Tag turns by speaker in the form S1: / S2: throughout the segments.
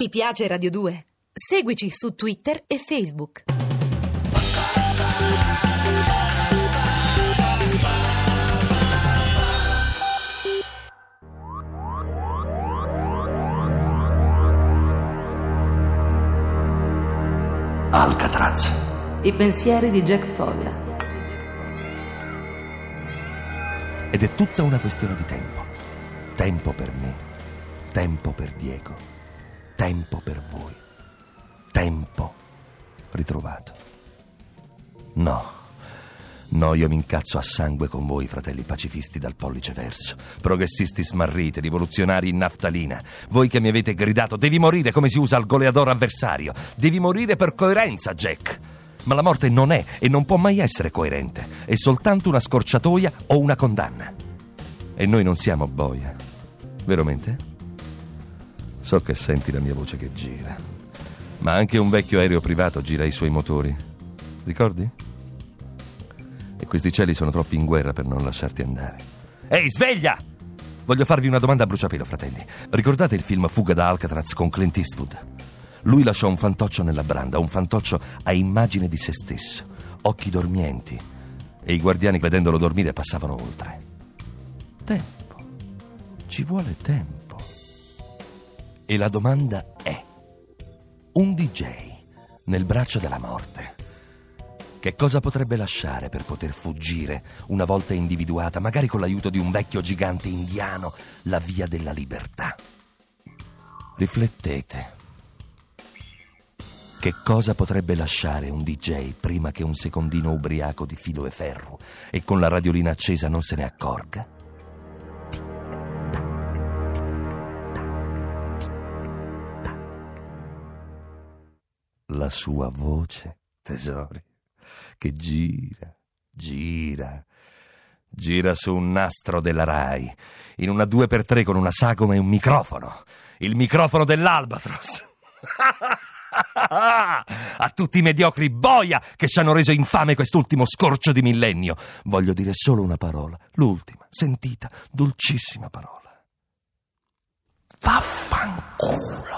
S1: Ti piace Radio 2? Seguici su Twitter e Facebook.
S2: Alcatraz.
S3: I pensieri di Jack Folla.
S2: Ed è tutta una questione di tempo. Tempo per me, tempo per Diego, tempo per voi, tempo ritrovato. No, no, io mi incazzo a sangue con voi, fratelli pacifisti dal pollice verso, progressisti smarriti, rivoluzionari in naftalina. Voi che mi avete gridato, devi morire come si usa al goleador avversario, devi morire per coerenza, Jack. Ma la morte non è e non può mai essere coerente, è soltanto una scorciatoia o una condanna. E noi non siamo boia, veramente? So che senti la mia voce che gira, ma anche un vecchio aereo privato gira i suoi motori. Ricordi? E questi cieli sono troppi in guerra per non lasciarti andare. Ehi, sveglia! Voglio farvi una domanda a bruciapelo, fratelli. Ricordate il film Fuga da Alcatraz con Clint Eastwood? Lui lasciò un fantoccio nella branda, un fantoccio a immagine di se stesso, occhi dormienti, e i guardiani vedendolo dormire passavano oltre. Tempo. Ci vuole tempo. E la domanda è, un DJ nel braccio della morte, che cosa potrebbe lasciare per poter fuggire, una volta individuata, magari con l'aiuto di un vecchio gigante indiano, la via della libertà? Riflettete. Che cosa potrebbe lasciare un DJ prima che un secondino ubriaco di filo e ferro e con la radiolina accesa non se ne accorga? La sua voce, tesori, che gira, gira, gira su un nastro della RAI, in una 2x3 con una sagoma e un microfono, il microfono dell'Albatros. A tutti i mediocri boia che ci hanno reso infame quest'ultimo scorcio di millennio. Voglio dire solo una parola, l'ultima, sentita, dolcissima parola. Vaffanculo.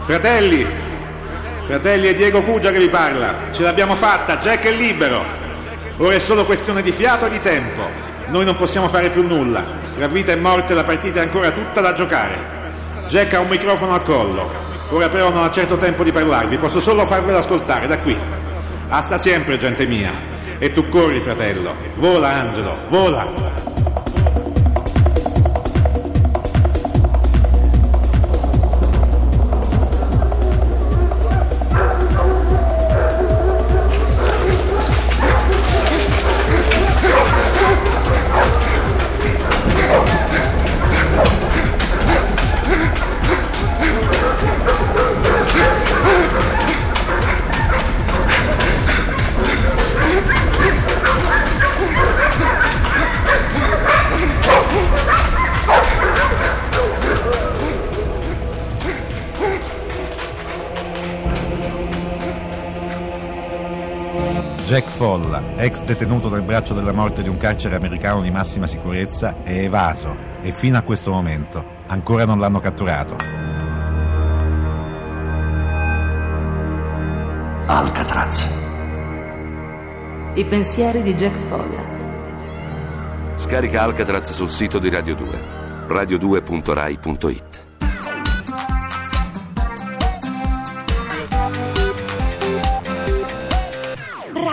S4: Fratelli, fratelli è Diego Cugia che vi parla. Ce l'abbiamo fatta, Jack è libero. Ora è solo questione di fiato e di tempo. Noi non possiamo fare più nulla. Tra vita e morte la partita è ancora tutta da giocare. Jack ha un microfono al collo. Ora però non ha certo tempo di parlarvi, posso solo farvelo ascoltare da qui. Hasta sempre, gente mia. E tu corri, fratello. Vola, Angelo, vola.
S5: Jack Folla, ex detenuto nel braccio della morte di un carcere americano di massima sicurezza, è evaso e fino a questo momento ancora non l'hanno catturato.
S2: Alcatraz.
S3: I pensieri di Jack Folla.
S6: Scarica Alcatraz sul sito di Radio 2, radio2.rai.it.